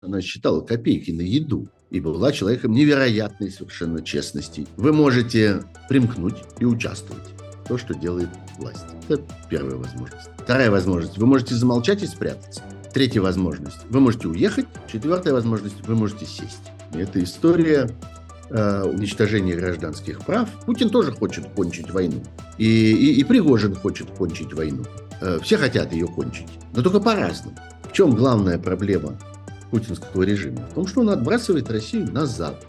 Она считала копейки на еду и была человеком невероятной совершенно честности. Вы можете примкнуть и участвовать. То, что делает власть. Это первая возможность. Вторая возможность. Вы можете замолчать и спрятаться. Третья возможность. Вы можете уехать. Четвертая возможность. Вы можете сесть. Это история э, уничтожения гражданских прав. Путин тоже хочет кончить войну. И, и, и Пригожин хочет кончить войну. Э, все хотят ее кончить. Но только по-разному. В чем главная проблема путинского режима? В том, что он отбрасывает Россию назад.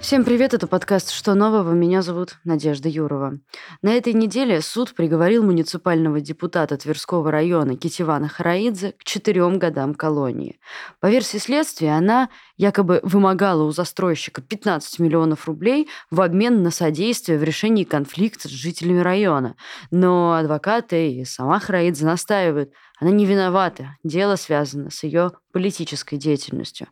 Всем привет, это подкаст «Что нового?». Меня зовут Надежда Юрова. На этой неделе суд приговорил муниципального депутата Тверского района Китивана Хараидзе к четырем годам колонии. По версии следствия, она якобы вымогала у застройщика 15 миллионов рублей в обмен на содействие в решении конфликта с жителями района. Но адвокаты и сама Хараидзе настаивают, она не виновата, дело связано с ее политической деятельностью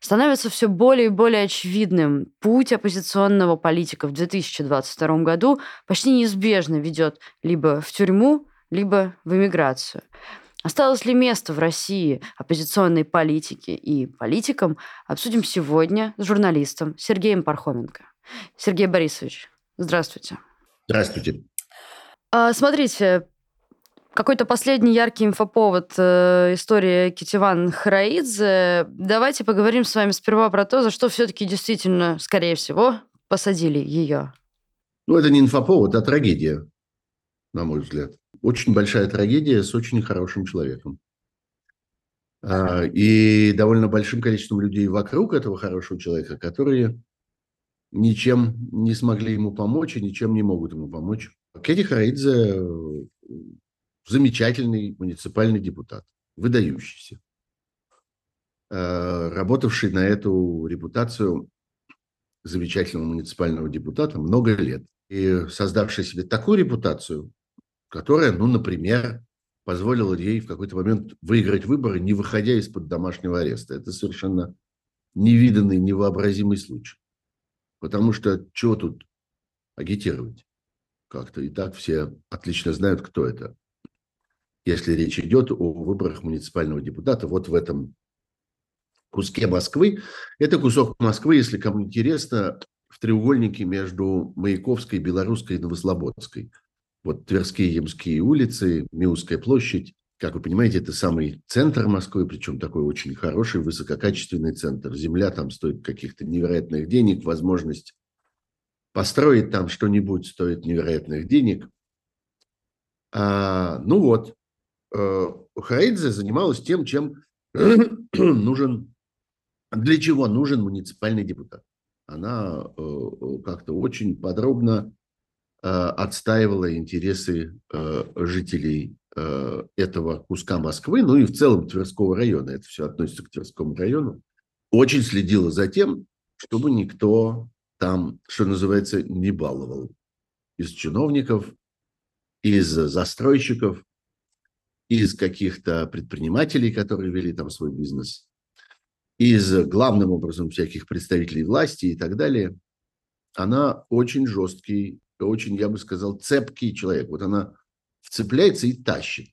становится все более и более очевидным. Путь оппозиционного политика в 2022 году почти неизбежно ведет либо в тюрьму, либо в эмиграцию. Осталось ли место в России оппозиционной политике и политикам, обсудим сегодня с журналистом Сергеем Пархоменко. Сергей Борисович, здравствуйте. Здравствуйте. А, смотрите, какой-то последний яркий инфоповод э, история Китиван Хараидзе. Давайте поговорим с вами сперва про то, за что все-таки действительно, скорее всего, посадили ее. Ну, это не инфоповод, а трагедия, на мой взгляд. Очень большая трагедия с очень хорошим человеком. А, и довольно большим количеством людей вокруг этого хорошего человека, которые ничем не смогли ему помочь и ничем не могут ему помочь. Кетти Хараидзе замечательный муниципальный депутат, выдающийся, э, работавший на эту репутацию замечательного муниципального депутата много лет и создавший себе такую репутацию, которая, ну, например, позволила ей в какой-то момент выиграть выборы, не выходя из-под домашнего ареста. Это совершенно невиданный, невообразимый случай. Потому что чего тут агитировать? Как-то и так все отлично знают, кто это если речь идет о выборах муниципального депутата вот в этом куске Москвы. Это кусок Москвы, если кому интересно, в треугольнике между Маяковской, Белорусской и Новослободской. Вот Тверские, Ямские улицы, Миусская площадь. Как вы понимаете, это самый центр Москвы, причем такой очень хороший, высококачественный центр. Земля там стоит каких-то невероятных денег, возможность построить там что-нибудь стоит невероятных денег. А, ну вот, Хаидзе занималась тем, чем нужен, для чего нужен муниципальный депутат. Она э, э, как-то очень подробно отстаивала интересы жителей этого куска Москвы, ну и в целом Тверского района, это все относится к Тверскому району, очень следила за тем, чтобы никто там, что называется, не баловал из чиновников, из застройщиков, из каких-то предпринимателей, которые вели там свой бизнес, из главным образом всяких представителей власти и так далее, она очень жесткий, очень, я бы сказал, цепкий человек. Вот она вцепляется и тащит.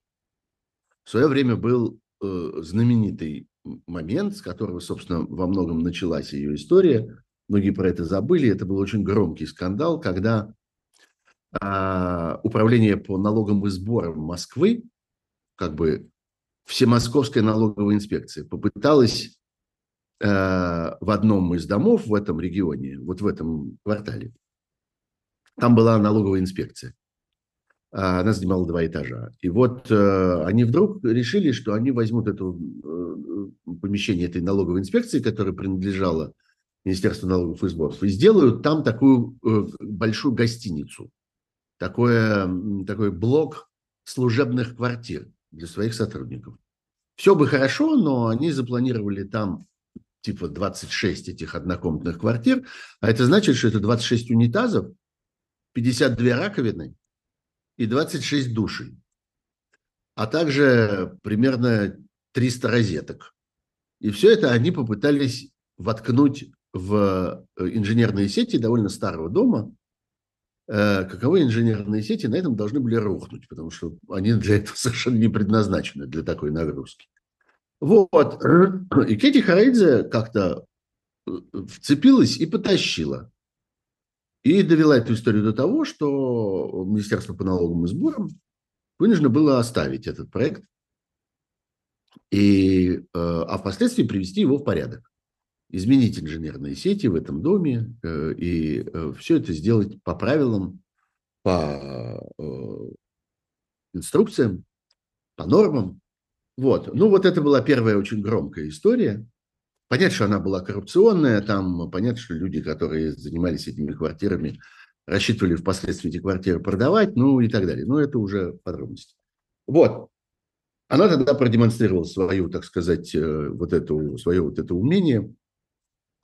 В свое время был э, знаменитый момент, с которого, собственно, во многом началась ее история. Многие про это забыли. Это был очень громкий скандал, когда э, управление по налогам и сборам Москвы как бы всемосковская налоговая инспекция попыталась э, в одном из домов в этом регионе, вот в этом квартале, там была налоговая инспекция. А она занимала два этажа. И вот э, они вдруг решили, что они возьмут это э, помещение этой налоговой инспекции, которое принадлежало Министерству налогов и сборов, и сделают там такую большую гостиницу, такое, такой блок служебных квартир для своих сотрудников. Все бы хорошо, но они запланировали там типа 26 этих однокомнатных квартир, а это значит, что это 26 унитазов, 52 раковины и 26 душей, а также примерно 300 розеток. И все это они попытались воткнуть в э, инженерные сети довольно старого дома, каковы инженерные сети на этом должны были рухнуть, потому что они для этого совершенно не предназначены, для такой нагрузки. Вот. И Кэти Харейдзе как-то э, вцепилась и потащила. И довела эту историю до того, что Министерство по налогам и сборам вынуждено было оставить этот проект, и, э, а впоследствии привести его в порядок. Изменить инженерные сети в этом доме э, и все это сделать по правилам, по инструкциям, по нормам. Вот. Ну, вот это была первая очень громкая история. Понятно, что она была коррупционная, там понятно, что люди, которые занимались этими квартирами, рассчитывали впоследствии эти квартиры продавать, ну и так далее. Но это уже подробности. Вот. Она тогда продемонстрировала свою, так сказать, э, вот эту, свое вот это умение.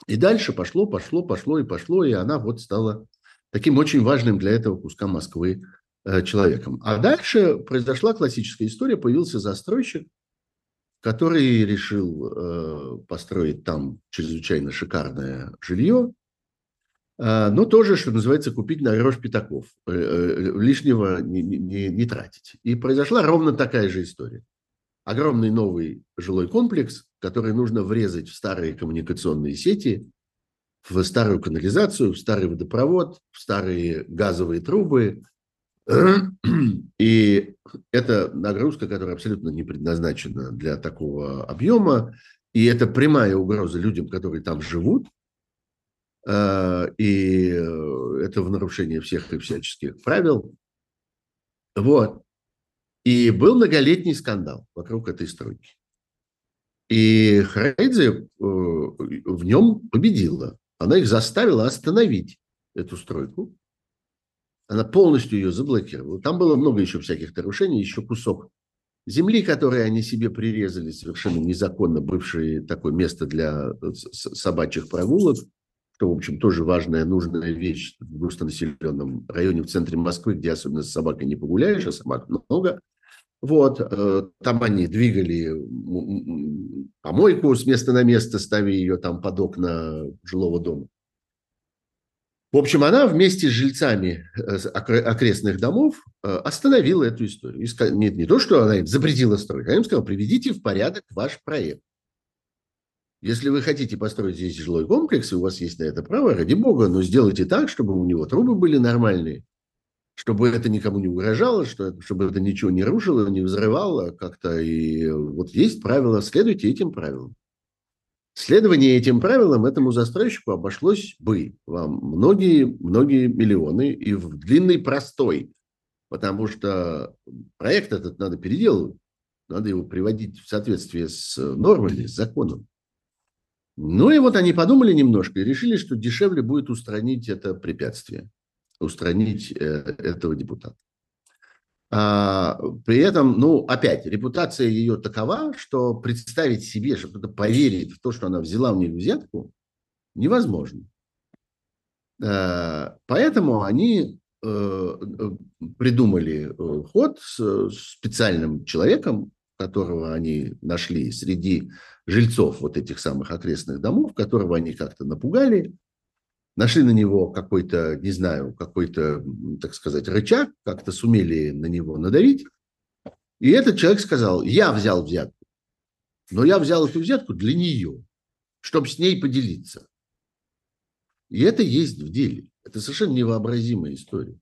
И дальше пошло, пошло, пошло и пошло, и она вот стала таким очень важным для этого куска Москвы э, человеком. А дальше произошла классическая история, появился застройщик, который решил э, построить там чрезвычайно шикарное жилье, э, но тоже, что называется, купить на грош пятаков, э, э, лишнего не, не, не тратить. И произошла ровно такая же история. Огромный новый жилой комплекс, который нужно врезать в старые коммуникационные сети, в старую канализацию, в старый водопровод, в старые газовые трубы, и это нагрузка, которая абсолютно не предназначена для такого объема. И это прямая угроза людям, которые там живут. А, и это в нарушение всех и всяческих правил. Вот. И был многолетний скандал вокруг этой стройки. И Хрейдзе э, в нем победила. Она их заставила остановить эту стройку она полностью ее заблокировала. Там было много еще всяких нарушений, еще кусок земли, которые они себе прирезали, совершенно незаконно бывшее такое место для э, собачьих прогулок, что, в общем, тоже важная, нужная вещь в густонаселенном районе в центре Москвы, где особенно с собакой не погуляешь, а собак много. Вот, э, там они двигали помойку с места на место, ставя ее там под окна жилого дома. В общем, она вместе с жильцами э, окрестных домов э, остановила эту историю. Не, не то, что она им запретила строить, а им сказала, приведите в порядок ваш проект. Если вы хотите построить здесь жилой комплекс, и у вас есть на это право, ради бога, но сделайте так, чтобы у него трубы были нормальные, чтобы это никому не угрожало, чтобы это ничего не рушило, не взрывало как-то. И вот есть правила, следуйте этим правилам. Следование этим правилам этому застройщику обошлось бы вам многие-многие миллионы и в длинный простой, потому что проект этот надо переделывать, надо его приводить в соответствие с нормами, с законом. Ну и вот они подумали немножко и решили, что дешевле будет устранить это препятствие, устранить э, этого депутата. А, при этом, ну, опять, репутация ее такова, что представить себе, что кто-то поверит в то, что она взяла у них взятку, невозможно. А, поэтому они э, придумали э, ход с специальным человеком, которого они нашли среди жильцов вот этих самых окрестных домов, которого они как-то напугали, нашли на него какой-то, не знаю, какой-то, так сказать, рычаг, как-то сумели на него надавить. И этот человек сказал, я взял взятку, но я взял эту взятку для нее, чтобы с ней поделиться. И это есть в деле. Это совершенно невообразимая история.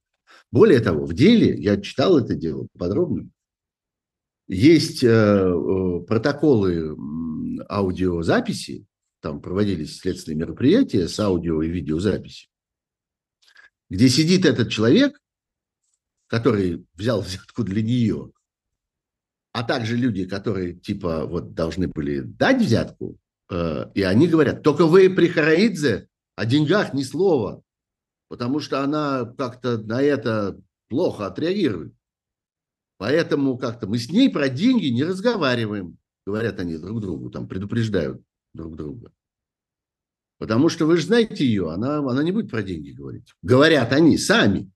Более того, в деле, я читал это дело подробно, есть э, э протоколы аудиозаписи там проводились следственные мероприятия с аудио и видеозаписью, где сидит этот человек, который взял взятку для нее, а также люди, которые типа вот должны были дать взятку, э, и они говорят, только вы при Хараидзе о деньгах ни слова, потому что она как-то на это плохо отреагирует. Поэтому как-то мы с ней про деньги не разговариваем, говорят они друг другу, там предупреждают друг друга. Потому что вы же знаете ее, она, она не будет про деньги говорить. Говорят они сами.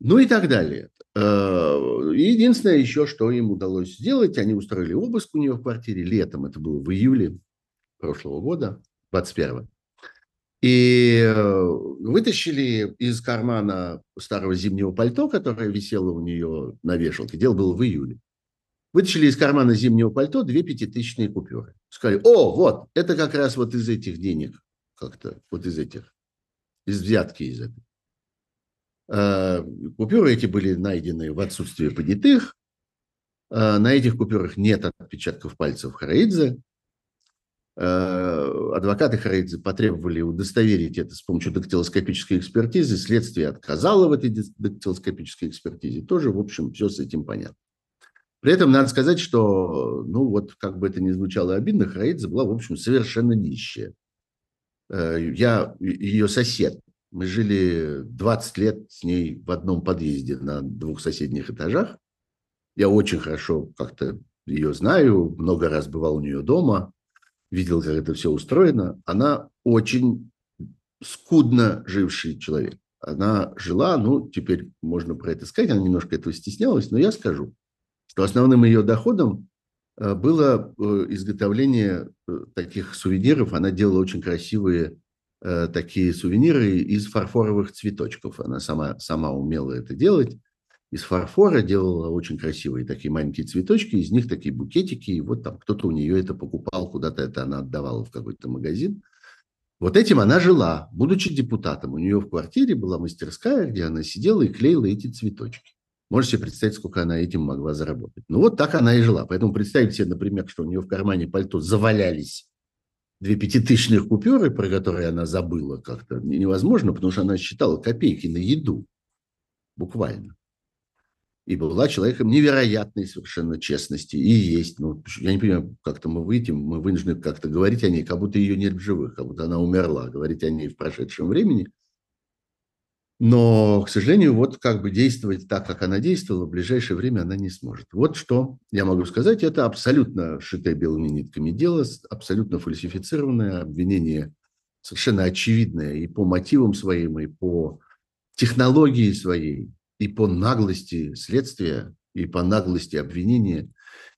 Ну и так далее. Э, единственное еще, что им удалось сделать, они устроили обыск у нее в квартире летом, это было в июле прошлого года, 21 и э, вытащили из кармана старого зимнего пальто, которое висело у нее на вешалке. Дело было в июле. Вытащили из кармана зимнего пальто две пятитысячные купюры. Сказали, о, вот, это как раз вот из этих денег, как-то, вот из этих, из взятки из этой. Э, купюры эти были найдены в отсутствии понятых. Э, на этих купюрах нет отпечатков пальцев Хараидзе. Э, адвокаты Хараидзе потребовали удостоверить это с помощью дактилоскопической экспертизы. Следствие отказало в этой дактилоскопической экспертизе. Тоже, в общем, все с этим понятно. При этом надо сказать, что, ну вот, как бы это ни звучало обидно, Хараидзе была, в общем, совершенно нищая. Я ее сосед мы жили 20 лет с ней в одном подъезде на двух соседних этажах. Я очень хорошо как-то ее знаю, много раз бывал у нее дома, видел, как это все устроено. Она очень скудно живший человек. Она жила, ну, теперь можно про это сказать, она немножко этого стеснялась, но я скажу, что основным ее доходом э, было э, изготовление э, таких сувениров. Она делала очень красивые такие сувениры из фарфоровых цветочков. Она сама, сама умела это делать. Из фарфора делала очень красивые такие маленькие цветочки, из них такие букетики. И вот там кто-то у нее это покупал, куда-то это она отдавала в какой-то магазин. Вот этим она жила, будучи депутатом. У нее в квартире была мастерская, где она сидела и клеила эти цветочки. Можете представить, сколько она этим могла заработать. Ну, вот так она и жила. Поэтому представьте себе, например, что у нее в кармане пальто завалялись две пятитысячных купюры, про которые она забыла как-то, невозможно, потому что она считала копейки на еду, буквально. И была человеком невероятной совершенно честности. И есть. Ну, я не понимаю, как-то мы выйдем, мы вынуждены как-то говорить о ней, как будто ее нет в живых, как будто она умерла. Говорить о ней в прошедшем времени – но, к сожалению, вот как бы действовать так, как она действовала, в ближайшее время она не сможет. Вот что я могу сказать. Это абсолютно шитое белыми нитками дело, абсолютно фальсифицированное обвинение, совершенно очевидное и по мотивам своим, и по технологии своей, и по наглости следствия, и по наглости обвинения,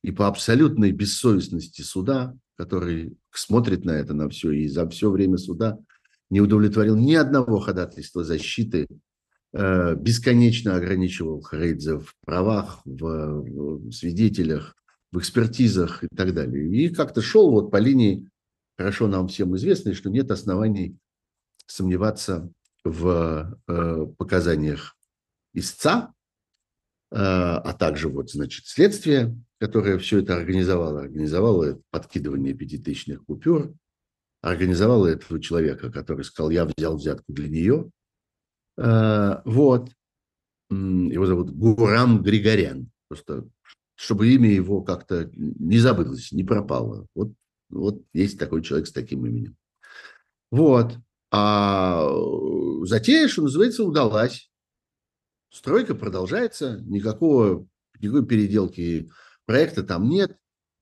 и по абсолютной бессовестности суда, который смотрит на это, на все, и за все время суда – не удовлетворил ни одного ходатайства защиты, э, бесконечно ограничивал Хрейдзе в правах, в свидетелях, в экспертизах и так далее. И как-то шел вот по линии, хорошо нам всем известной, что нет оснований сомневаться в э, показаниях истца, э, а также вот, значит, следствие, которое все это организовало, организовало подкидывание пятитысячных купюр, организовала этого человека, который сказал, я взял взятку для нее. Э, вот. Его зовут Гурам Григорян. Просто чтобы имя его как-то не забылось, не пропало. Вот, вот есть такой человек с таким именем. Вот. А затея, что называется, удалась. Стройка продолжается, никакого, никакой переделки проекта там нет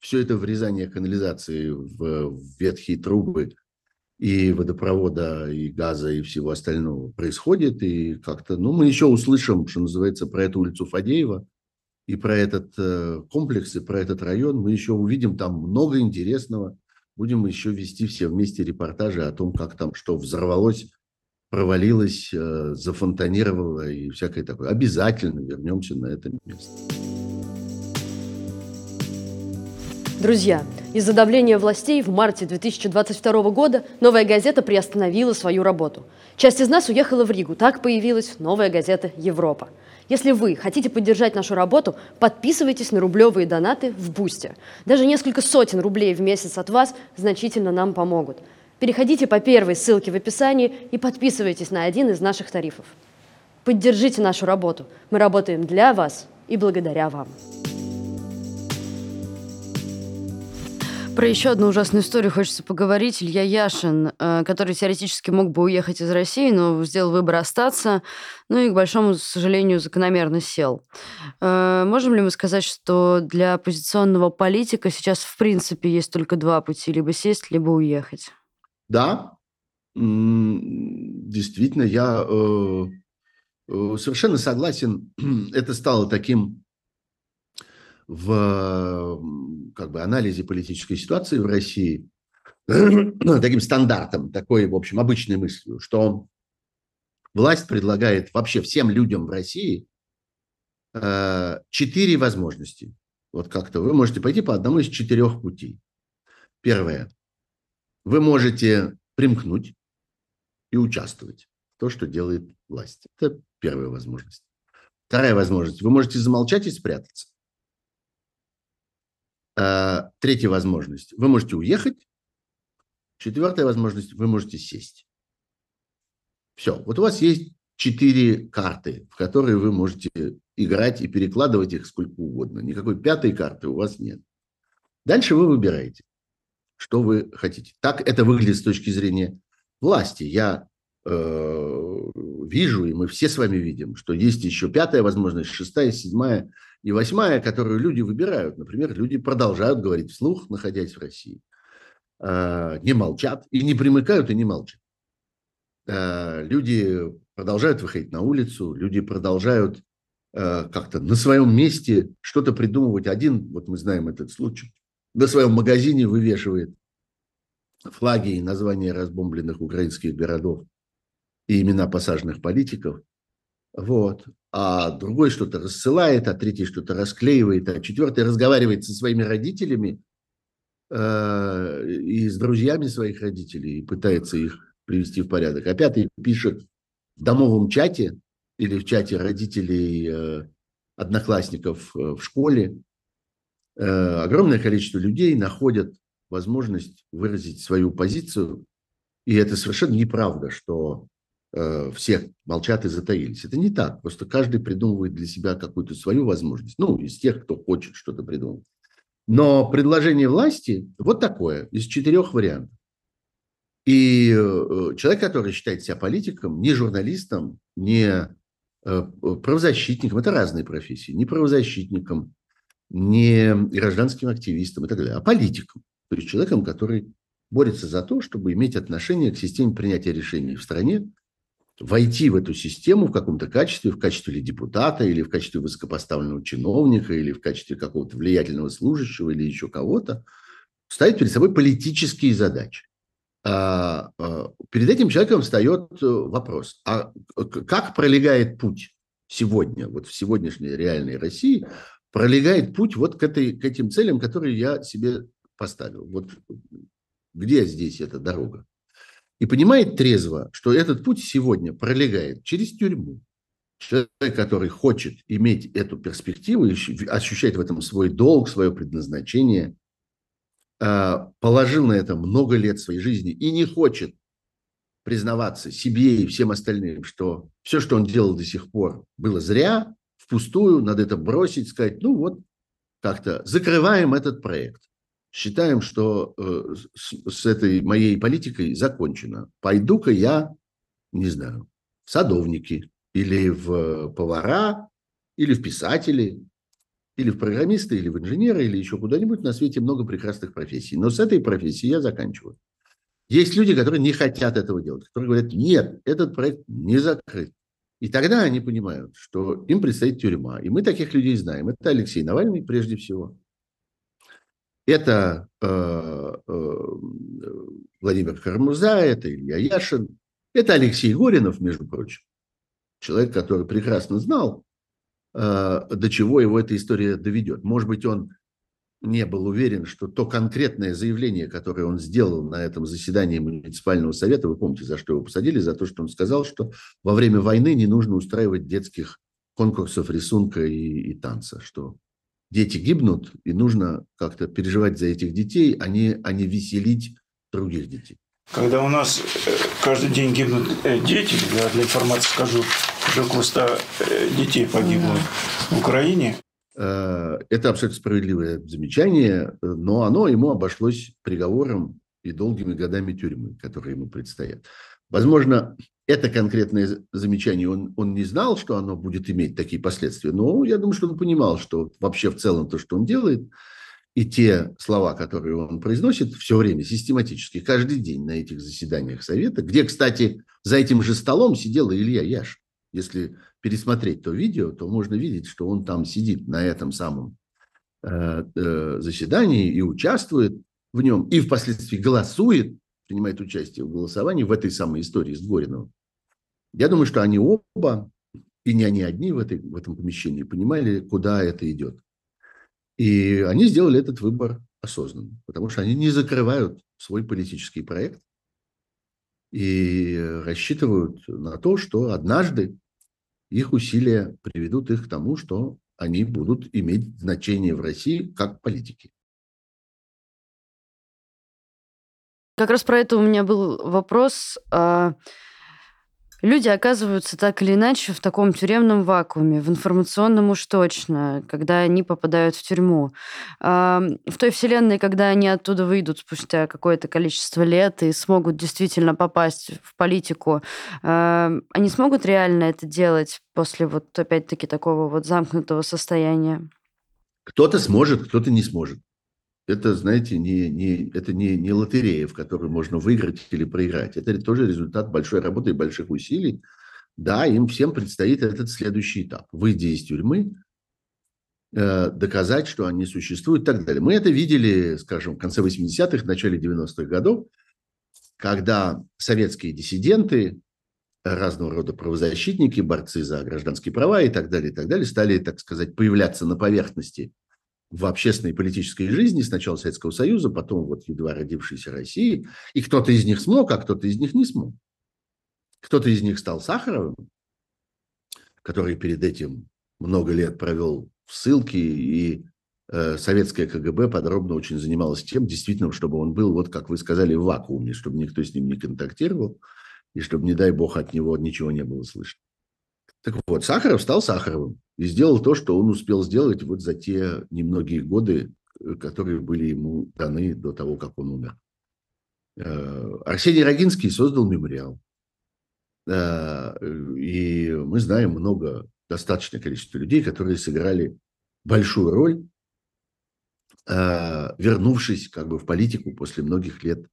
все это врезание канализации в, ветхие трубы и водопровода, и газа, и всего остального происходит. И как-то, ну, мы еще услышим, что называется, про эту улицу Фадеева и про этот э, комплекс, и про этот район. Мы еще увидим там много интересного. Будем еще вести все вместе репортажи о том, как там что взорвалось, провалилось, э, зафонтанировало и всякое такое. Обязательно вернемся на это место. Друзья, из-за давления властей в марте 2022 года «Новая газета» приостановила свою работу. Часть из нас уехала в Ригу. Так появилась «Новая газета Европа». Если вы хотите поддержать нашу работу, подписывайтесь на рублевые донаты в Бусте. Даже несколько сотен рублей в месяц от вас значительно нам помогут. Переходите по первой ссылке в описании и подписывайтесь на один из наших тарифов. Поддержите нашу работу. Мы работаем для вас и благодаря вам. Про еще одну ужасную историю хочется поговорить. Илья Яшин, э, который теоретически мог бы уехать из России, но сделал выбор остаться, ну и, к большому сожалению, закономерно сел. Э, можем ли мы сказать, что для оппозиционного политика сейчас, в принципе, есть только два пути, либо сесть, либо уехать? Да, действительно, я э, совершенно согласен. Это стало таким в как бы, анализе политической ситуации в России ну, таким стандартом, такой, в общем, обычной мыслью, что власть предлагает вообще всем людям в России э, четыре возможности. Вот как-то вы можете пойти по одному из четырех путей. Первое. Вы можете примкнуть и участвовать в том, что делает власть. Это первая возможность. Вторая возможность. Вы можете замолчать и спрятаться. А, третья возможность. Вы можете уехать. Четвертая возможность. Вы можете сесть. Все. Вот у вас есть четыре карты, в которые вы можете играть и перекладывать их сколько угодно. Никакой пятой карты у вас нет. Дальше вы выбираете, что вы хотите. Так это выглядит с точки зрения власти. Я э, вижу, и мы все с вами видим, что есть еще пятая возможность, шестая, седьмая и восьмая, которую люди выбирают. Например, люди продолжают говорить вслух, находясь в России. Э, не молчат и не примыкают, и не молчат. Э, люди продолжают выходить на улицу, люди продолжают э, как-то на своем месте что-то придумывать. Один, вот мы знаем этот случай, на своем магазине вывешивает флаги и названия разбомбленных украинских городов и имена посаженных политиков. Вот. А другой что-то рассылает, а третий что-то расклеивает, а четвертый разговаривает со своими родителями э, и с друзьями своих родителей и пытается их привести в порядок. А пятый пишет в домовом чате или в чате родителей э, одноклассников э, в школе э, огромное количество людей находят возможность выразить свою позицию, и это совершенно неправда, что все молчат и затаились. Это не так. Просто каждый придумывает для себя какую-то свою возможность. Ну, из тех, кто хочет что-то придумать. Но предложение власти вот такое, из четырех вариантов. И э, человек, который считает себя политиком, не журналистом, не э, правозащитником, это разные профессии, не правозащитником, не гражданским активистом и так далее, а политиком. То есть человеком, который борется за то, чтобы иметь отношение к системе принятия решений в стране, войти в эту систему в каком-то качестве, в качестве депутата, или в качестве высокопоставленного чиновника, или в качестве какого-то влиятельного служащего, или еще кого-то, ставить перед собой политические задачи. А, а, перед этим человеком встает э, вопрос, а как пролегает путь сегодня, вот в сегодняшней реальной России, пролегает путь вот к, этой, к этим целям, которые я себе поставил. Вот где здесь эта дорога? И понимает трезво, что этот путь сегодня пролегает через тюрьму. Человек, который хочет иметь эту перспективу, ощущает в этом свой долг, свое предназначение, а, положил на это много лет своей жизни и не хочет признаваться себе и всем остальным, что все, что он делал до сих пор, было зря, впустую, надо это бросить, сказать, ну вот, как-то закрываем этот проект. Считаем, что э, с, с этой моей политикой закончено. Пойду-ка я, не знаю, в садовники или в повара, или в писатели, или в программиста, или в инженера, или еще куда-нибудь. На свете много прекрасных профессий. Но с этой профессией я заканчиваю. Есть люди, которые не хотят этого делать, которые говорят, нет, этот проект не закрыт. И тогда они понимают, что им предстоит тюрьма. И мы таких людей знаем. Это Алексей Навальный прежде всего. Это э, э, Владимир Кармуза, это Илья Яшин, это Алексей Горинов, между прочим. Человек, который прекрасно знал, Э, до чего его эта история доведет. Может быть, он не был уверен, что то конкретное заявление, которое он сделал на этом заседании муниципального совета, вы помните, за что его посадили, за то, что он сказал, что во время войны не нужно устраивать детских конкурсов рисунка и, и танца, что дети гибнут, и нужно как-то переживать за этих детей, а не, а не веселить других детей. Когда у нас э, каждый день гибнут э, дети, я для информации скажу, уже около 100 э, детей погибло в Украине. Это абсолютно справедливое замечание, но оно ему обошлось приговором и долгими годами тюрьмы, которые ему предстоят. Возможно, это конкретное замечание, он, он не знал, что оно будет иметь такие последствия, но я думаю, что он понимал, что вообще в целом то, что он делает – и те слова, которые он произносит все время, систематически, каждый день на этих заседаниях Совета, где, кстати, за этим же столом сидел Илья Яш. Если пересмотреть то видео, то можно видеть, что он там сидит на этом самом э, э, заседании и участвует в нем, и впоследствии голосует, принимает участие в голосовании в этой самой истории с Гориновым. Я думаю, что они оба, и не они одни в, этой, в этом помещении, понимали, куда это идет. И они сделали этот выбор осознанно, потому что они не закрывают свой политический проект и рассчитывают на то, что однажды их усилия приведут их к тому, что они будут иметь значение в России как политики. Как раз про это у меня был вопрос. А, люди оказываются так или иначе в таком тюремном вакууме, в информационном уж точно, когда они попадают в тюрьму. А, в той вселенной, когда они оттуда выйдут спустя какое-то количество лет и смогут действительно попасть в политику, а, они смогут реально это делать после вот опять-таки такого вот замкнутого состояния? Кто-то сможет, кто-то не сможет это, знаете, не, не, это не, не лотерея, в которой можно выиграть или проиграть. Это тоже результат большой работы и больших усилий. Да, им всем предстоит этот следующий этап. Выйдя из тюрьмы, э, доказать, что они существуют и так далее. Мы это видели, скажем, в конце 80-х, начале 90-х годов, когда советские диссиденты, разного рода правозащитники, борцы за гражданские права и так далее, и так далее, стали, так сказать, появляться на поверхности в общественной и политической жизни сначала Советского Союза, потом вот едва родившейся России. И кто-то из них смог, а кто-то из них не смог. Кто-то из них стал Сахаровым, который перед этим много лет провел в ссылке, и э, советское КГБ подробно очень занималось тем, действительно, чтобы он был, вот как вы сказали, в вакууме, чтобы никто с ним не контактировал, и чтобы, не дай бог, от него ничего не было слышно. Так вот, Сахаров стал Сахаровым и сделал то, что он успел сделать вот за те немногие годы, э, которые были ему даны до того, как он умер. Э, Арсений Рогинский создал мемориал. Э, и мы знаем много, достаточное количество людей, которые сыграли большую роль, вернувшись как бы в политику после многих лет,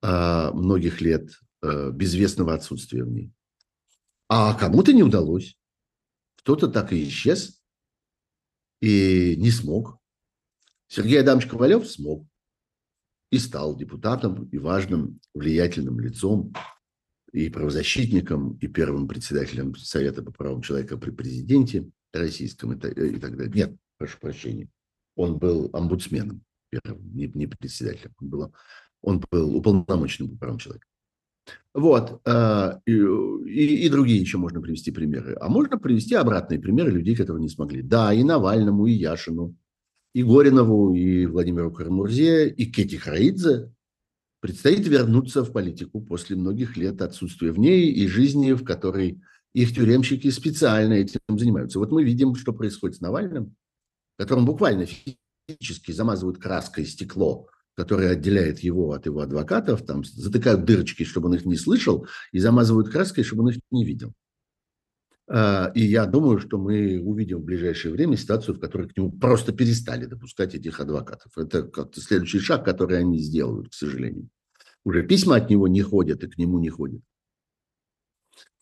многих лет безвестного отсутствия в ней. А кому-то не удалось. Кто-то так и исчез и не смог. Сергей Адамович Ковалев смог и стал депутатом и важным влиятельным лицом и правозащитником, и первым председателем Совета по правам человека при президенте российском и так, и так далее. Нет, прошу прощения. Он был омбудсменом первым, не, не председателем. Он был, он был уполномоченным по правам человека. Вот. Э, и, и, другие еще можно привести примеры. А можно привести обратные примеры людей, которые не смогли. Да, и Навальному, и Яшину, и Горинову, и Владимиру Карамурзе, и Кети Хараидзе предстоит вернуться в политику после многих лет отсутствия в ней и жизни, в которой их тюремщики специально этим занимаются. Вот мы видим, что происходит с Навальным, которым буквально физически замазывают краской стекло который отделяет его от его адвокатов, там затыкают дырочки, чтобы он их не слышал, и замазывают краской, чтобы он их не видел. А, и я думаю, что мы увидим в ближайшее время ситуацию, в которой к нему просто перестали допускать этих адвокатов. Это как-то следующий шаг, который они сделают, к сожалению. Уже письма от него не ходят и к нему не ходят.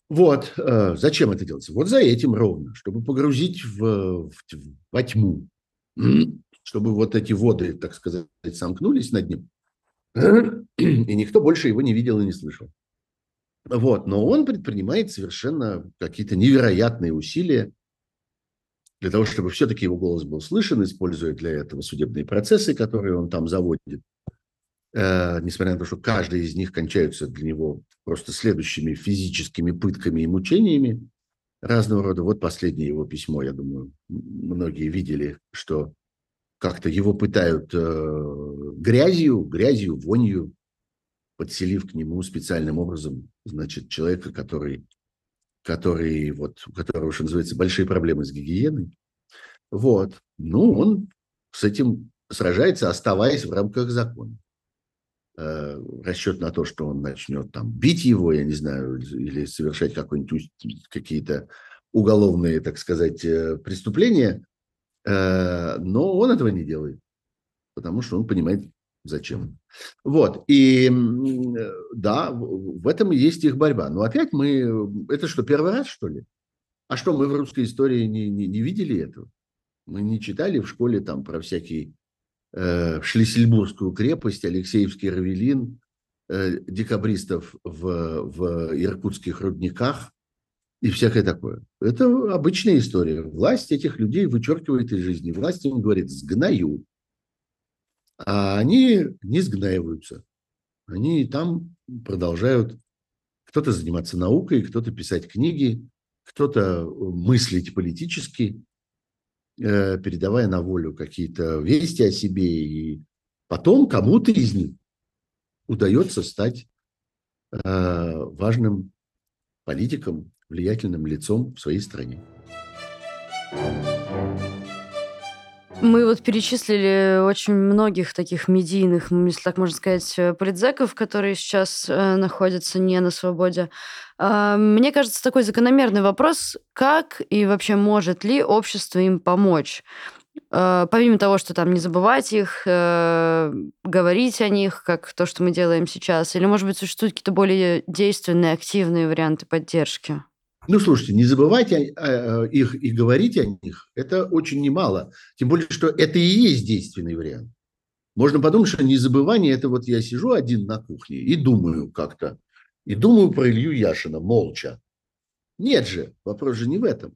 Вот. А, зачем это делается? Вот за этим ровно, чтобы погрузить в, в, во тьму чтобы вот эти воды, так сказать, сомкнулись над ним, и никто больше его не видел и не слышал. Вот. Но он предпринимает совершенно какие-то невероятные усилия для того, чтобы все-таки его голос был слышен, используя для этого судебные процессы, которые он там заводит. Э, несмотря на то, что каждый из них кончаются для него просто следующими физическими пытками и мучениями разного рода. Вот последнее его письмо, я думаю, многие видели, что как-то его пытают э, грязью, грязью, вонью, подселив к нему специальным образом, значит, человека, который, который вот, у которого, что называется, большие проблемы с гигиеной. Вот. Ну, он с этим сражается, оставаясь в рамках закона. Э, расчет на то, что он начнет там бить его, я не знаю, или совершать какие-то уголовные, так сказать, э, преступления – но он этого не делает, потому что он понимает, зачем. Вот. И да, в этом есть их борьба. Но опять мы... Это что, первый раз, что ли? А что, мы в русской истории не, не, не видели этого? Мы не читали в школе там про всякие э, Шлиссельбургскую крепость, Алексеевский Равелин, э, декабристов в, в иркутских рудниках, и всякое такое. Это обычная история. Власть этих людей вычеркивает из жизни. Власть им говорит «сгною». А они не сгнаиваются. Они там продолжают кто-то заниматься наукой, кто-то писать книги, кто-то мыслить политически, э, передавая на волю какие-то вести о себе. И потом кому-то из них удается стать э, важным политиком, влиятельным лицом в своей стране. Мы вот перечислили очень многих таких медийных, если так можно сказать, э, политзеков, которые сейчас э, находятся не на свободе. Э, мне кажется, такой закономерный вопрос, как и вообще может ли общество им помочь? Э, помимо того, что там не забывать их, э, говорить о них, как то, что мы делаем сейчас, или, может быть, существуют какие-то более действенные, активные варианты поддержки? Ну, слушайте, не забывайте их и говорить о них, это очень немало. Тем более, что это и есть действенный вариант. Можно подумать, что незабывание – это вот я сижу один на кухне и думаю как-то, и думаю про Илью Яшина молча. Нет же, вопрос же не в этом.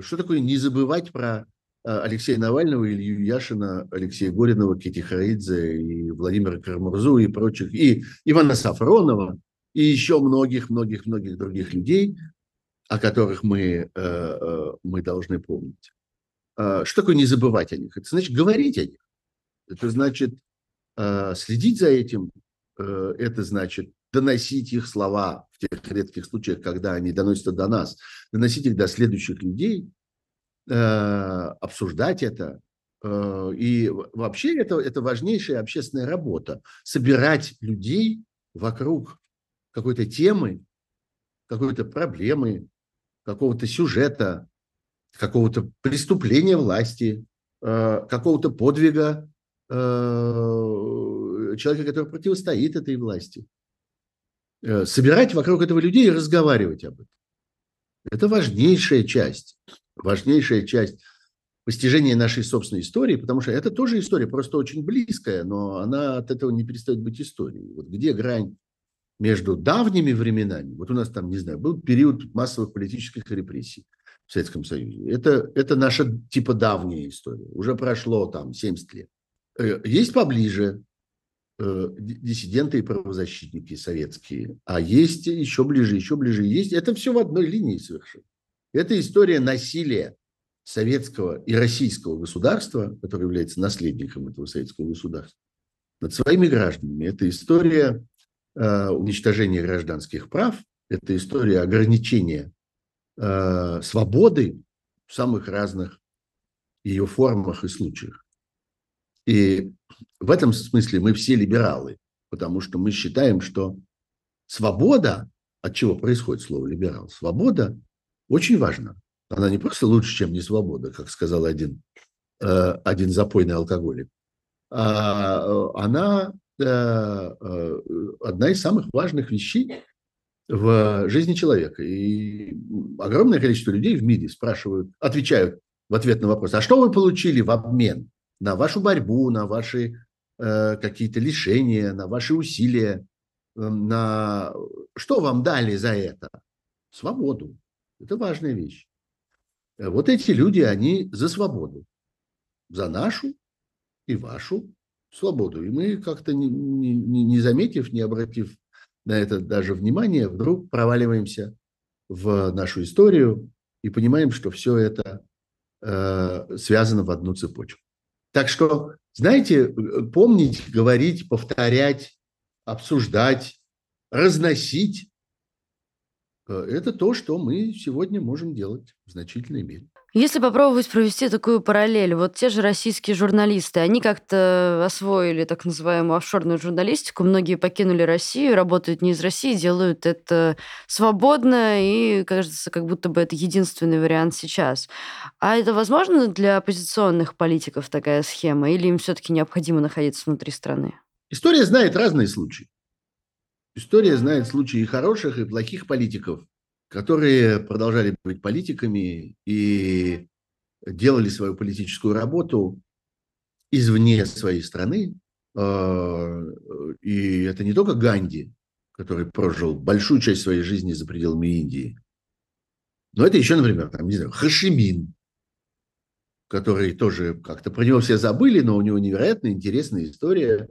Что такое не забывать про а, Алексея Навального, Илью Яшина, Алексея Горинова, Кити Хаидзе и Владимира Карамурзу и прочих, и Ивана Сафронова, и еще многих-многих-многих других людей, о которых мы, э, э, мы должны помнить. А, что такое не забывать о них? Это значит говорить о них. Это значит следить за этим. Э, это значит доносить их слова в тех редких случаях, когда они доносятся до нас, доносить их до следующих людей, обсуждать это. И вообще это, это важнейшая общественная работа. Собирать людей вокруг какой-то темы, какой-то проблемы, какого-то сюжета, какого-то преступления власти, э, какого-то подвига э, человека, который противостоит этой власти. Э, собирать вокруг этого людей и разговаривать об этом. Это важнейшая часть, важнейшая часть постижения нашей собственной истории, потому что это тоже история, просто очень близкая, но она от этого не перестает быть историей. Вот где грань между давними временами, вот у нас там, не знаю, был период массовых политических репрессий в Советском Союзе. Это, это наша типа давняя история. Уже прошло там 70 лет. Э, есть поближе э, диссиденты и правозащитники советские, а есть еще ближе, еще ближе. Есть это все в одной линии совершенно. Это история насилия советского и российского государства, которое является наследником этого советского государства, над своими гражданами. Это история уничтожения гражданских прав, это история ограничения э, свободы в самых разных ее формах и случаях. И в этом смысле мы все либералы, потому что мы считаем, что свобода, от чего происходит слово либерал, свобода очень важна. Она не просто лучше, чем не свобода, как сказал один, э, один запойный алкоголик, а она Э, э, одна из самых важных вещей в жизни человека. И огромное количество людей в мире спрашивают, отвечают в ответ на вопрос, а что вы получили в обмен на вашу борьбу, на ваши э, какие-то лишения, на ваши усилия, э, на что вам дали за это? Свободу. Это важная вещь. Вот эти люди, они за свободу. За нашу и вашу свободу. И мы как-то, не, не, не заметив, не обратив на это даже внимания, вдруг проваливаемся в нашу историю и понимаем, что все это э, связано в одну цепочку. Так что, знаете, помнить, говорить, повторять, обсуждать, разносить э, – это то, что мы сегодня можем делать в значительной мере. Если попробовать провести такую параллель, вот те же российские журналисты, они как-то освоили так называемую офшорную журналистику, многие покинули Россию, работают не из России, делают это свободно, и кажется, как будто бы это единственный вариант сейчас. А это возможно для оппозиционных политиков такая схема, или им все-таки необходимо находиться внутри страны? История знает разные случаи. История знает случаи и хороших, и плохих политиков которые продолжали быть политиками и делали свою политическую работу извне своей страны. А, и это не только Ганди, который прожил большую часть своей жизни за пределами Индии, Но это еще, например, там, не знаю, Хашимин, который тоже как-то про него все забыли, но у него невероятно интересная история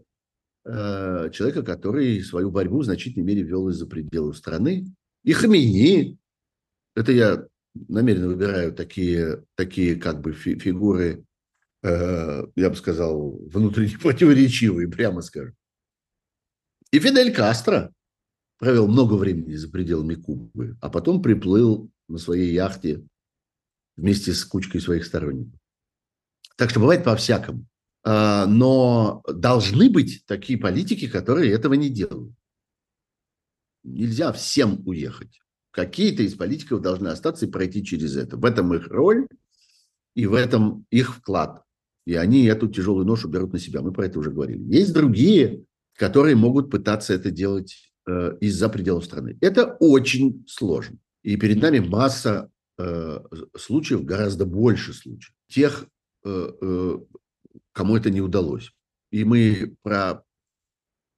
э, человека, который свою борьбу в значительной мере вел из-за пределов страны. И Хамини, это я намеренно выбираю такие, такие как бы фигуры, э, я бы сказал, внутренне противоречивые, прямо скажем. И Фидель Кастро провел много времени за пределами Кубы, а потом приплыл на своей яхте вместе с кучкой своих сторонников. Так что бывает по-всякому. А, но должны быть такие политики, которые этого не делают. Нельзя всем уехать. Какие-то из политиков должны остаться и пройти через это. В этом их роль и в этом их вклад. И они эту тяжелую ношу берут на себя. Мы про это уже говорили. Есть другие, которые могут пытаться это делать э, из-за пределов страны. Это очень сложно. И перед нами масса э, случаев, гораздо больше случаев. Тех, э, э, кому это не удалось. И мы про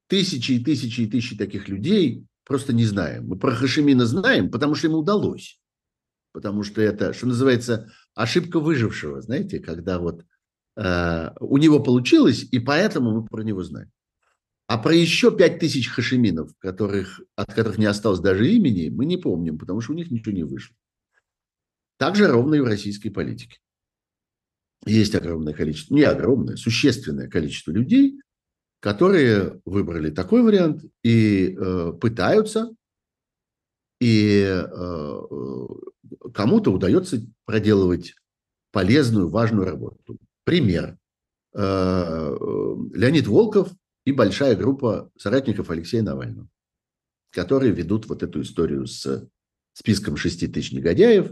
тысячи и тысячи и тысячи таких людей просто не знаем. Мы про Хашимина знаем, потому что ему удалось. Потому что это, что называется, ошибка выжившего, знаете, когда вот э, у него получилось, и поэтому мы про него знаем. А про еще пять тысяч хашиминов, которых, от которых не осталось даже имени, мы не помним, потому что у них ничего не вышло. Так же ровно и в российской политике. Есть огромное количество, не огромное, существенное количество людей, которые выбрали такой вариант и э, пытаются, и э, э кому-то удается проделывать полезную, важную работу. Пример. Э, э Леонид Волков и большая группа соратников Алексея Навального, которые ведут вот эту историю с списком 6 тысяч негодяев,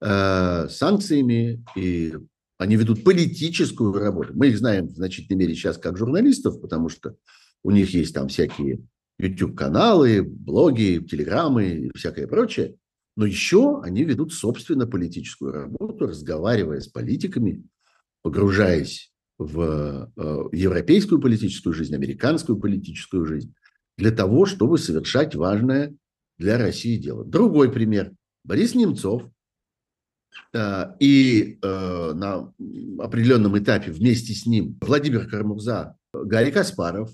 э, санкциями, и они ведут политическую работу. Мы их знаем в значительной мере сейчас как журналистов, потому что у них есть там всякие YouTube-каналы, блоги, телеграммы и всякое прочее. Но еще они ведут, собственно, политическую работу, разговаривая с политиками, погружаясь в э, европейскую политическую жизнь, американскую политическую жизнь, для того, чтобы совершать важное для России дело. Другой пример. Борис Немцов и э, на определенном этапе вместе с ним Владимир Кармурза, Гарри Каспаров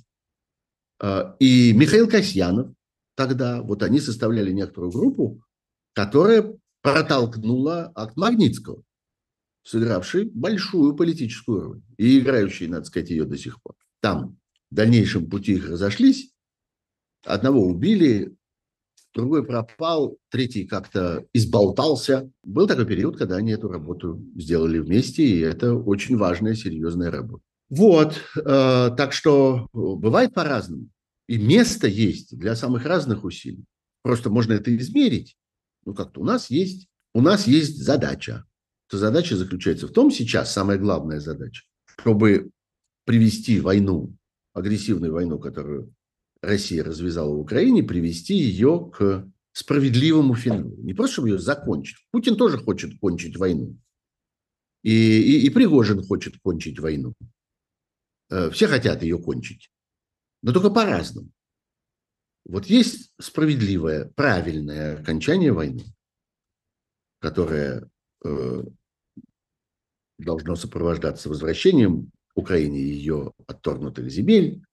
и Михаил Касьянов тогда, вот они составляли некоторую группу, которая протолкнула акт Магнитского сыгравший большую политическую роль и играющий, надо сказать, ее до сих пор. Там в дальнейшем пути их разошлись, одного убили, другой пропал, третий как-то изболтался. Был такой период, когда они эту работу сделали вместе, и это очень важная, серьезная работа. Вот, э, так что бывает по-разному. И место есть для самых разных усилий. Просто можно это измерить. Ну, как-то у нас есть, у нас есть задача то задача заключается в том сейчас, самая главная задача, чтобы привести войну, агрессивную войну, которую Россия развязала в Украине, привести ее к справедливому финалу. Не просто, чтобы ее закончить. Путин тоже хочет кончить войну. И, и, и Пригожин хочет кончить войну. Э, все хотят ее кончить. Но только по-разному. Вот есть справедливое, правильное окончание войны, которое э, должно сопровождаться возвращением Украине ее отторгнутых земель,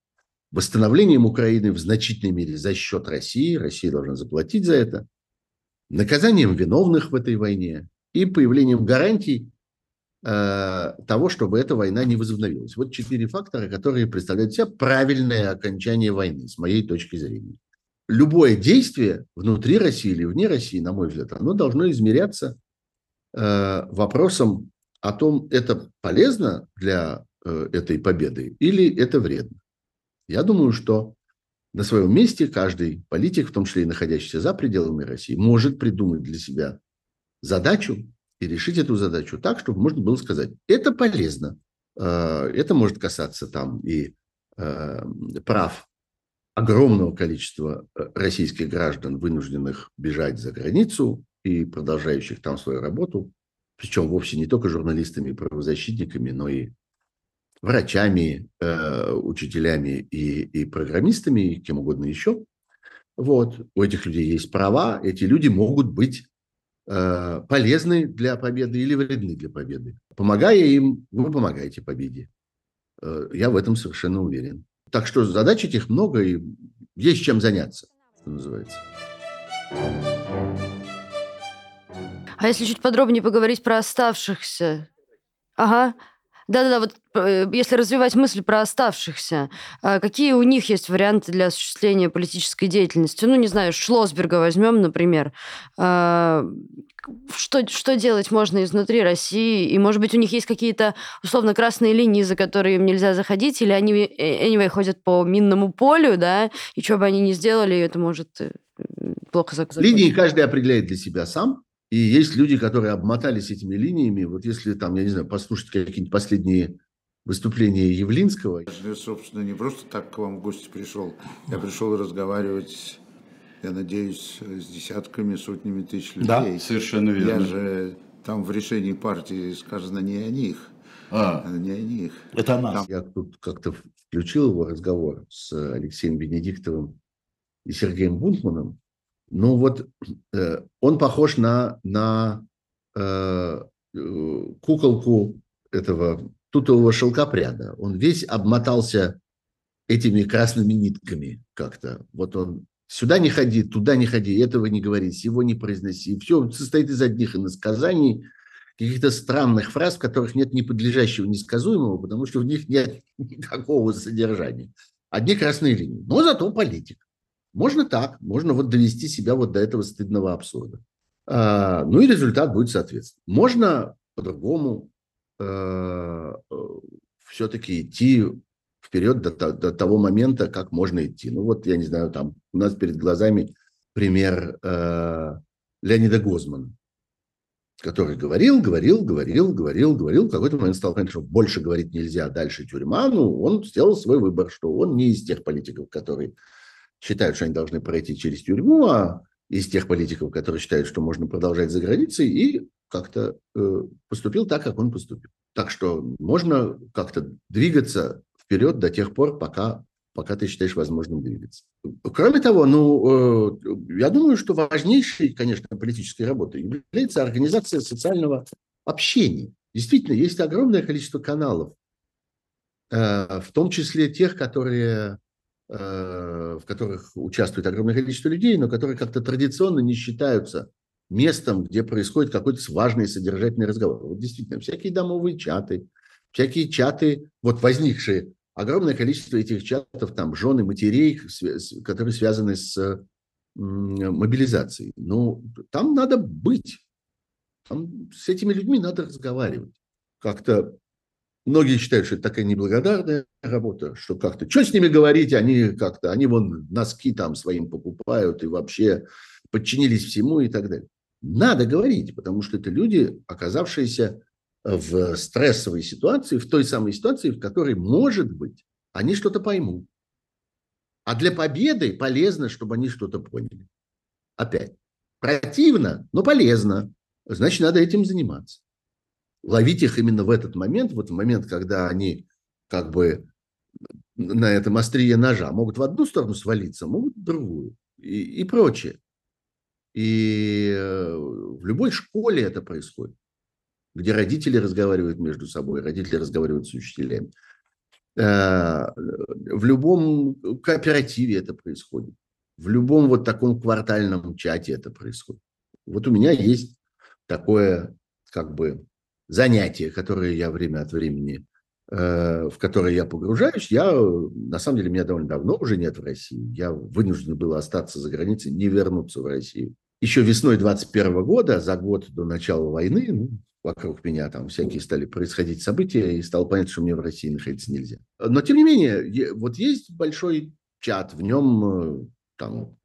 восстановлением Украины в значительной мере за счет России, Россия должна заплатить за это, наказанием виновных в этой войне и появлением гарантий э, того, чтобы эта война не возобновилась. Вот четыре фактора, которые представляют себя правильное окончание войны, с моей точки зрения. Любое действие внутри России или вне России, на мой взгляд, оно должно измеряться э, вопросом о том, это полезно для э, этой победы или это вредно. Я думаю, что на своем месте каждый политик, в том числе и находящийся за пределами России, может придумать для себя задачу и решить эту задачу так, чтобы можно было сказать, это полезно. Э, это может касаться там и э, прав огромного количества российских граждан, вынужденных бежать за границу и продолжающих там свою работу причем вовсе не только журналистами и правозащитниками, но и врачами, э, учителями и, и программистами, и кем угодно еще. Вот. У этих людей есть права, эти люди могут быть э, полезны для победы или вредны для победы. Помогая им, вы помогаете победе. Э, я в этом совершенно уверен. Так что задач этих много, и есть чем заняться, что называется. А если чуть подробнее поговорить про оставшихся? Ага. Да-да-да, вот э, если развивать мысль про оставшихся, а какие у них есть варианты для осуществления политической деятельности? Ну, не знаю, Шлосберга возьмем, например. А, что, что делать можно изнутри России? И, может быть, у них есть какие-то, условно, красные линии, за которые им нельзя заходить, или они, э, anyway, ходят по минному полю, да, и что бы они ни сделали, это может э, плохо закончиться. Линии каждый определяет для себя сам. И есть люди, которые обмотались этими линиями. Вот если там, я не знаю, послушать какие-нибудь последние выступления Явлинского. Я же, собственно, не просто так к вам в гости пришел. Я пришел разговаривать, я надеюсь, с десятками, сотнями тысяч людей. Да, совершенно верно. Я же там в решении партии сказано не о них. А, а не о них. это о нас. Там Я тут как-то включил его разговор с Алексеем Венедиктовым и Сергеем Бунтманом. Ну вот э, он похож на, на э, э, куколку этого тутового шелкопряда. Он весь обмотался этими красными нитками как-то. Вот он сюда не ходи, туда не ходи, этого не говори, сего не произноси. Все состоит из одних иносказаний, каких-то странных фраз, в которых нет ни подлежащего, ни сказуемого, потому что в них нет никакого содержания. Одни красные линии. Но зато политик. Можно так, можно вот довести себя вот до этого стыдного абсурда. А, ну и результат будет соответственно. Можно по-другому э, все-таки идти вперед до- до того момента, как можно идти. Ну вот, я не знаю, там у нас перед глазами пример э, Леонида Гозмана, который говорил, говорил, говорил, говорил, говорил. В какой-то момент стал понятно, что больше говорить нельзя, дальше тюрьма. Ну, он сделал свой выбор, что он не из тех политиков, которые считают, что они должны пройти через тюрьму, а из тех политиков, которые считают, что можно продолжать за границей, и как-то э, поступил так, как он поступил. Так что можно как-то двигаться вперед до тех пор, пока, пока ты считаешь возможным двигаться. Кроме того, ну, э, я думаю, что важнейшей, конечно, политической работой является организация социального общения. Действительно, есть огромное количество каналов, э, в том числе тех, которые в которых участвует огромное количество людей, но которые как-то традиционно не считаются местом, где происходит какой-то важный содержательный разговор. Вот действительно, всякие домовые чаты, всякие чаты, вот возникшие, огромное количество этих чатов, там, жены, матерей, которые связаны с мобилизацией. Ну, там надо быть. Там с этими людьми надо разговаривать. Как-то Многие считают, что это такая неблагодарная работа, что как-то, что с ними говорить, они как-то, они вон носки там своим покупают и вообще подчинились всему и так далее. Надо говорить, потому что это люди, оказавшиеся в стрессовой ситуации, в той самой ситуации, в которой, может быть, они что-то поймут. А для победы полезно, чтобы они что-то поняли. Опять. Противно, но полезно. Значит, надо этим заниматься ловить их именно в этот момент, вот в момент, когда они как бы на этом острие ножа могут в одну сторону свалиться, могут в другую и, и прочее. И э, в любой школе это происходит, где родители разговаривают между собой, родители разговаривают с учителями. Э, В любом кооперативе это происходит, в любом вот таком квартальном чате это происходит. Вот у меня есть такое как бы занятие, которое я время от времени, э, в которое я погружаюсь, я, э, на самом деле, меня довольно давно уже нет в России. Я вынужден был остаться за границей, не вернуться в Россию. Еще весной 21 года, за год до начала войны, ну, вокруг меня там всякие стали происходить события, и стало понятно, что мне в России находиться нельзя. Но, тем не менее, вот есть большой чат, в нем э, там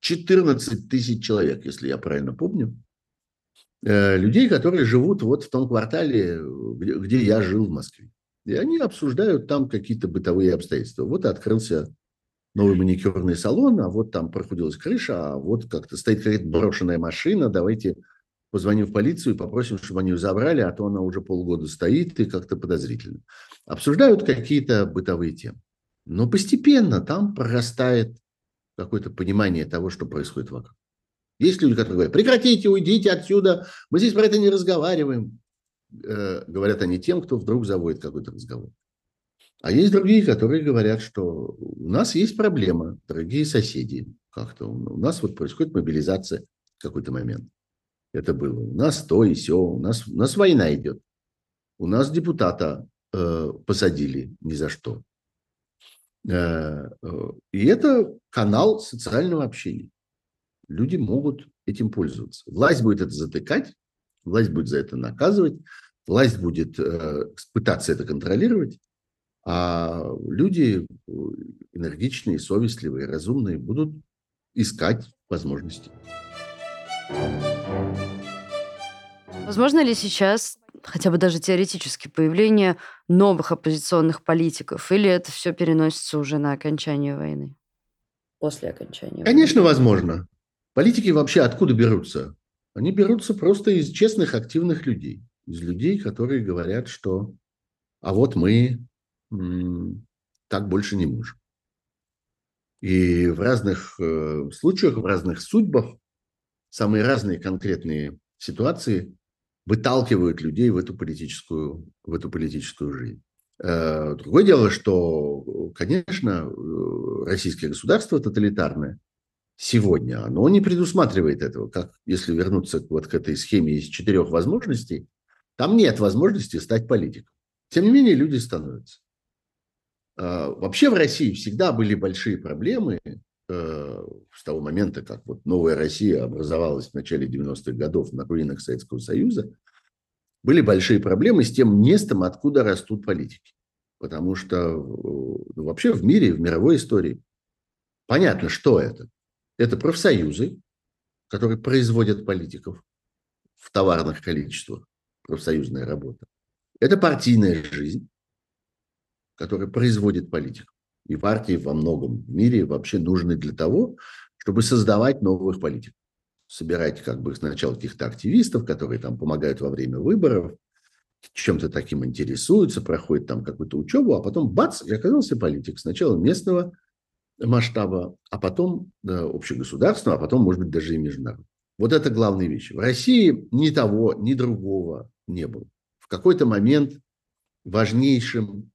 14 тысяч человек, если я правильно помню людей, которые живут вот в том квартале, э, где, где я жил в Москве. И они обсуждают там какие-то бытовые обстоятельства. Вот открылся новый маникюрный салон, а вот там прохудилась крыша, а вот как-то стоит какая-то брошенная машина, давайте позвоним в полицию и попросим, чтобы они ее забрали, а то она уже полгода стоит и как-то подозрительно. Обсуждают какие-то бытовые темы. Но постепенно там прорастает какое-то понимание того, что происходит вокруг. Есть люди, которые говорят, прекратите, уйдите отсюда, мы здесь про это не разговариваем. Э, говорят они тем, кто вдруг заводит какой-то разговор. А есть другие, которые говорят, что у нас есть проблема, дорогие соседи, как-то у нас вот происходит мобилизация в какой-то момент. Это было. У нас то и все, у нас, у нас война идет. У нас депутата э, посадили ни за что. Э, э, и это канал социального общения. Люди могут этим пользоваться. Власть будет это затыкать, власть будет за это наказывать, власть будет э, пытаться это контролировать, а люди энергичные, совестливые, разумные будут искать возможности. Возможно ли сейчас, хотя бы даже теоретически, появление новых оппозиционных политиков? Или это все переносится уже на окончание войны? После окончания Конечно, войны? возможно. Политики вообще откуда берутся? Они берутся просто из честных, активных людей. Из людей, которые говорят, что а вот мы м- так больше не можем. И в разных э, случаях, в разных судьбах самые разные конкретные ситуации выталкивают людей в эту политическую, в эту политическую жизнь. Э, другое дело, что, конечно, э, российское государство тоталитарное сегодня, оно не предусматривает этого. Как если вернуться вот к этой схеме из четырех возможностей, там нет возможности стать политиком. Тем не менее, люди становятся. Э, вообще в России всегда были большие проблемы Э, с того момента, как вот новая Россия образовалась в начале 90-х годов на руинах Советского Союза, были большие проблемы с тем местом, откуда растут политики. Потому что э, ну, вообще в мире, в мировой истории понятно, что это. Это профсоюзы, которые производят политиков в товарных количествах, профсоюзная работа. Это партийная жизнь, которая производит политиков и партии во многом мире вообще нужны для того, чтобы создавать новых политиков. Собирать как бы сначала каких-то активистов, которые там помогают во время выборов, чем-то таким интересуются, проходят там какую-то учебу, а потом бац, и оказался политик. Сначала местного масштаба, а потом да, общегосударственного, а потом, может быть, даже и международного. Вот это главные вещи. В России ни того, ни другого не было. В какой-то момент важнейшим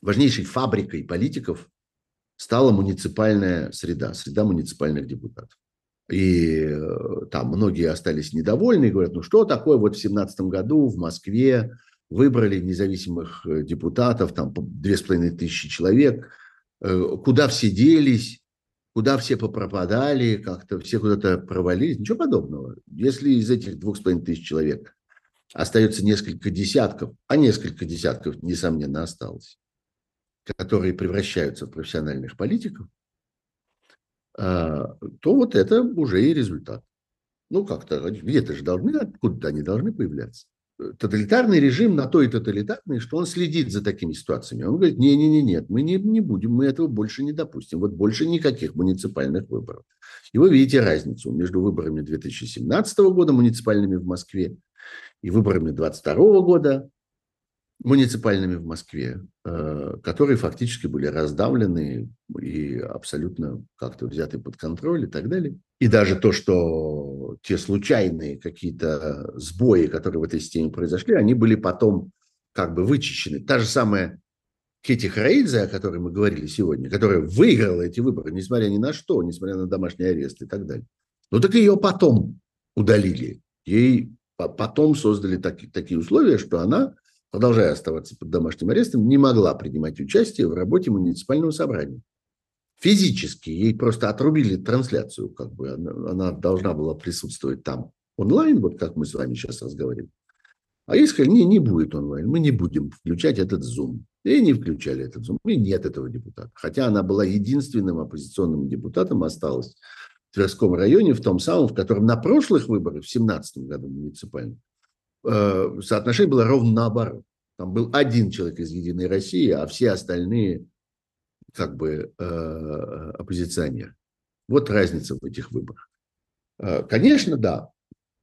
важнейшей фабрикой политиков стала муниципальная среда, среда муниципальных депутатов. И э, там многие остались недовольны и говорят, ну что такое, вот в 2017 году в Москве выбрали независимых э, депутатов, там две с половиной тысячи человек, куда все делись, куда все попропадали, как-то все куда-то провалились. Ничего подобного. Если из этих двух с половиной тысяч человек остается несколько десятков, а несколько десятков, несомненно, осталось, которые превращаются в профессиональных политиков, а, то вот это уже и результат. Ну, как-то где-то же должны, откуда-то они должны появляться. Тоталитарный режим на то и тоталитарный, что он следит за такими ситуациями. Он говорит, не-не-не, нет, мы не, не будем, мы этого больше не допустим. Вот больше никаких муниципальных выборов. И вы видите разницу между выборами 2017 года, муниципальными в Москве, и выборами 2022 года, муниципальными в Москве, э, которые фактически были раздавлены и абсолютно как-то взяты под контроль и так далее. И даже то, что те случайные какие-то сбои, которые в этой системе произошли, они были потом как бы вычищены. Та же самая Кетти Храидзе, о которой мы говорили сегодня, которая выиграла эти выборы, несмотря ни на что, несмотря на домашний арест и так далее. Но так ее потом удалили. Ей потом создали такие, такие условия, что она продолжая оставаться под домашним арестом, не могла принимать участие в работе муниципального собрания. Физически ей просто отрубили трансляцию, как бы она, она должна была присутствовать там онлайн, вот как мы с вами сейчас разговариваем. А ей сказали, не, не будет онлайн, мы не будем включать этот Zoom. И не включали этот Zoom, и нет этого депутата. Хотя она была единственным оппозиционным депутатом, осталась в Тверском районе, в том самом, в котором на прошлых выборах, в 2017 году муниципальном, Э, соотношение было ровно наоборот. Там был один человек из «Единой России», а все остальные как бы э, оппозиционеры. Вот разница в этих выборах. Э, конечно, да,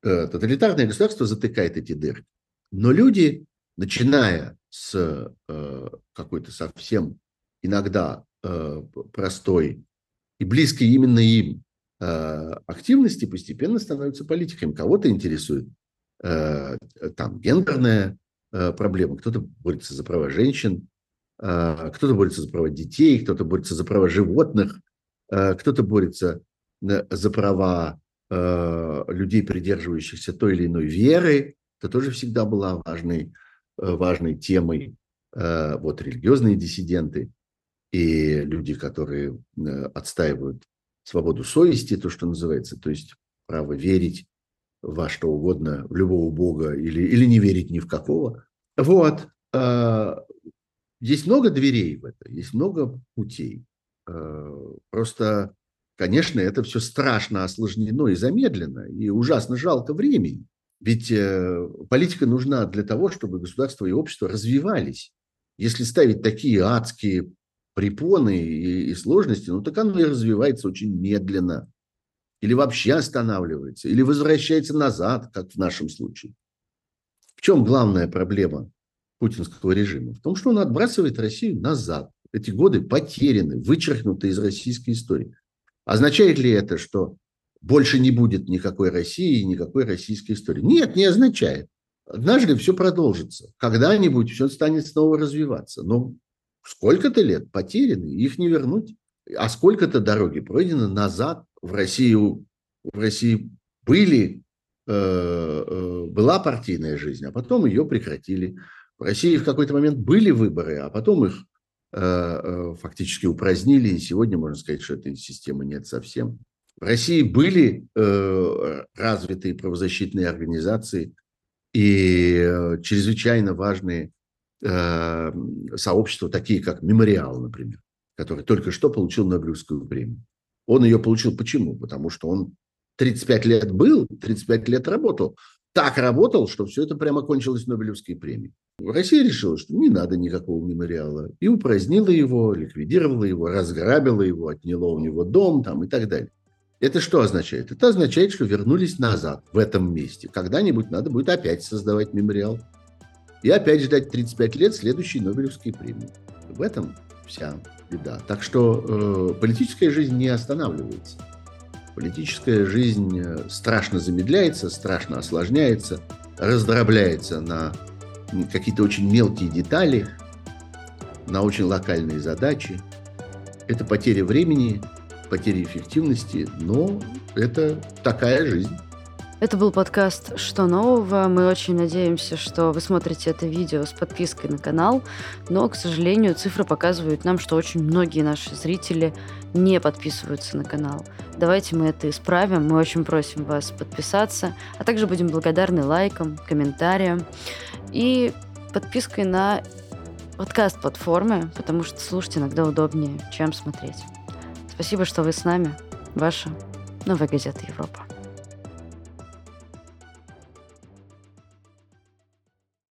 тоталитарное государство затыкает эти дыры. Но люди, начиная с какой-то совсем иногда простой и близкой именно им активности постепенно становятся политиками. Кого-то интересует там гендерная проблема, кто-то борется за права женщин, кто-то борется за права детей, кто-то борется за права животных, кто-то борется за права людей, придерживающихся той или иной веры. Это тоже всегда была важной, важной темой. Вот религиозные диссиденты и люди, которые отстаивают свободу совести, то, что называется, то есть право верить во что угодно, в любого бога или, или не верить ни в какого. Вот. А, есть много дверей в это, есть много путей. А, просто, конечно, это все страшно осложнено и замедлено, и ужасно жалко времени. Ведь э, политика нужна для того, чтобы государство и общество развивались. Если ставить такие адские препоны и, и сложности, ну так оно и развивается очень медленно. Или вообще останавливается, или возвращается назад, как в нашем случае. В чем главная проблема путинского режима? В том, что он отбрасывает Россию назад. Эти годы потеряны, вычеркнуты из российской истории. Означает ли это, что больше не будет никакой России и никакой российской истории? Нет, не означает. Однажды все продолжится. Когда-нибудь все станет снова развиваться. Но сколько-то лет потеряны, их не вернуть. А сколько-то дороги пройдено назад в Россию. В России были, э, э, была партийная жизнь, а потом ее прекратили. В России в какой-то момент были выборы, а потом их э, фактически упразднили, и сегодня можно сказать, что этой системы нет совсем. В России были развитые правозащитные организации и чрезвычайно важные сообщества, такие как «Мемориал», например, который только что получил Нобелевскую премию. Он ее получил почему? Потому что он 35 лет был, 35 лет работал. Так работал, что все это прямо кончилось Нобелевской премией. Россия решила, что не надо никакого мемориала. И упразднила его, ликвидировала его, разграбила его, отняла у него дом там, и так далее. Это что означает? Это означает, что вернулись назад, в этом месте. Когда-нибудь надо будет опять создавать мемориал и опять ждать 35 лет следующей Нобелевской премии. В этом вся беда. Так что э, политическая жизнь не останавливается. Политическая жизнь э, страшно замедляется, страшно осложняется, раздробляется на какие-то очень мелкие детали, на очень локальные задачи. Это потеря времени, потеря эффективности, но это такая жизнь. Это был подкаст «Что нового?». Мы очень надеемся, что вы смотрите это видео с подпиской на канал, но, к сожалению, цифры показывают нам, что очень многие наши зрители не подписываются на канал. Давайте мы это исправим. Мы очень просим вас подписаться, а также будем благодарны лайкам, комментариям и подпиской на подкаст-платформы, потому что слушать иногда удобнее, чем смотреть. Спасибо, что вы с нами. Ваша Новая газета Европа.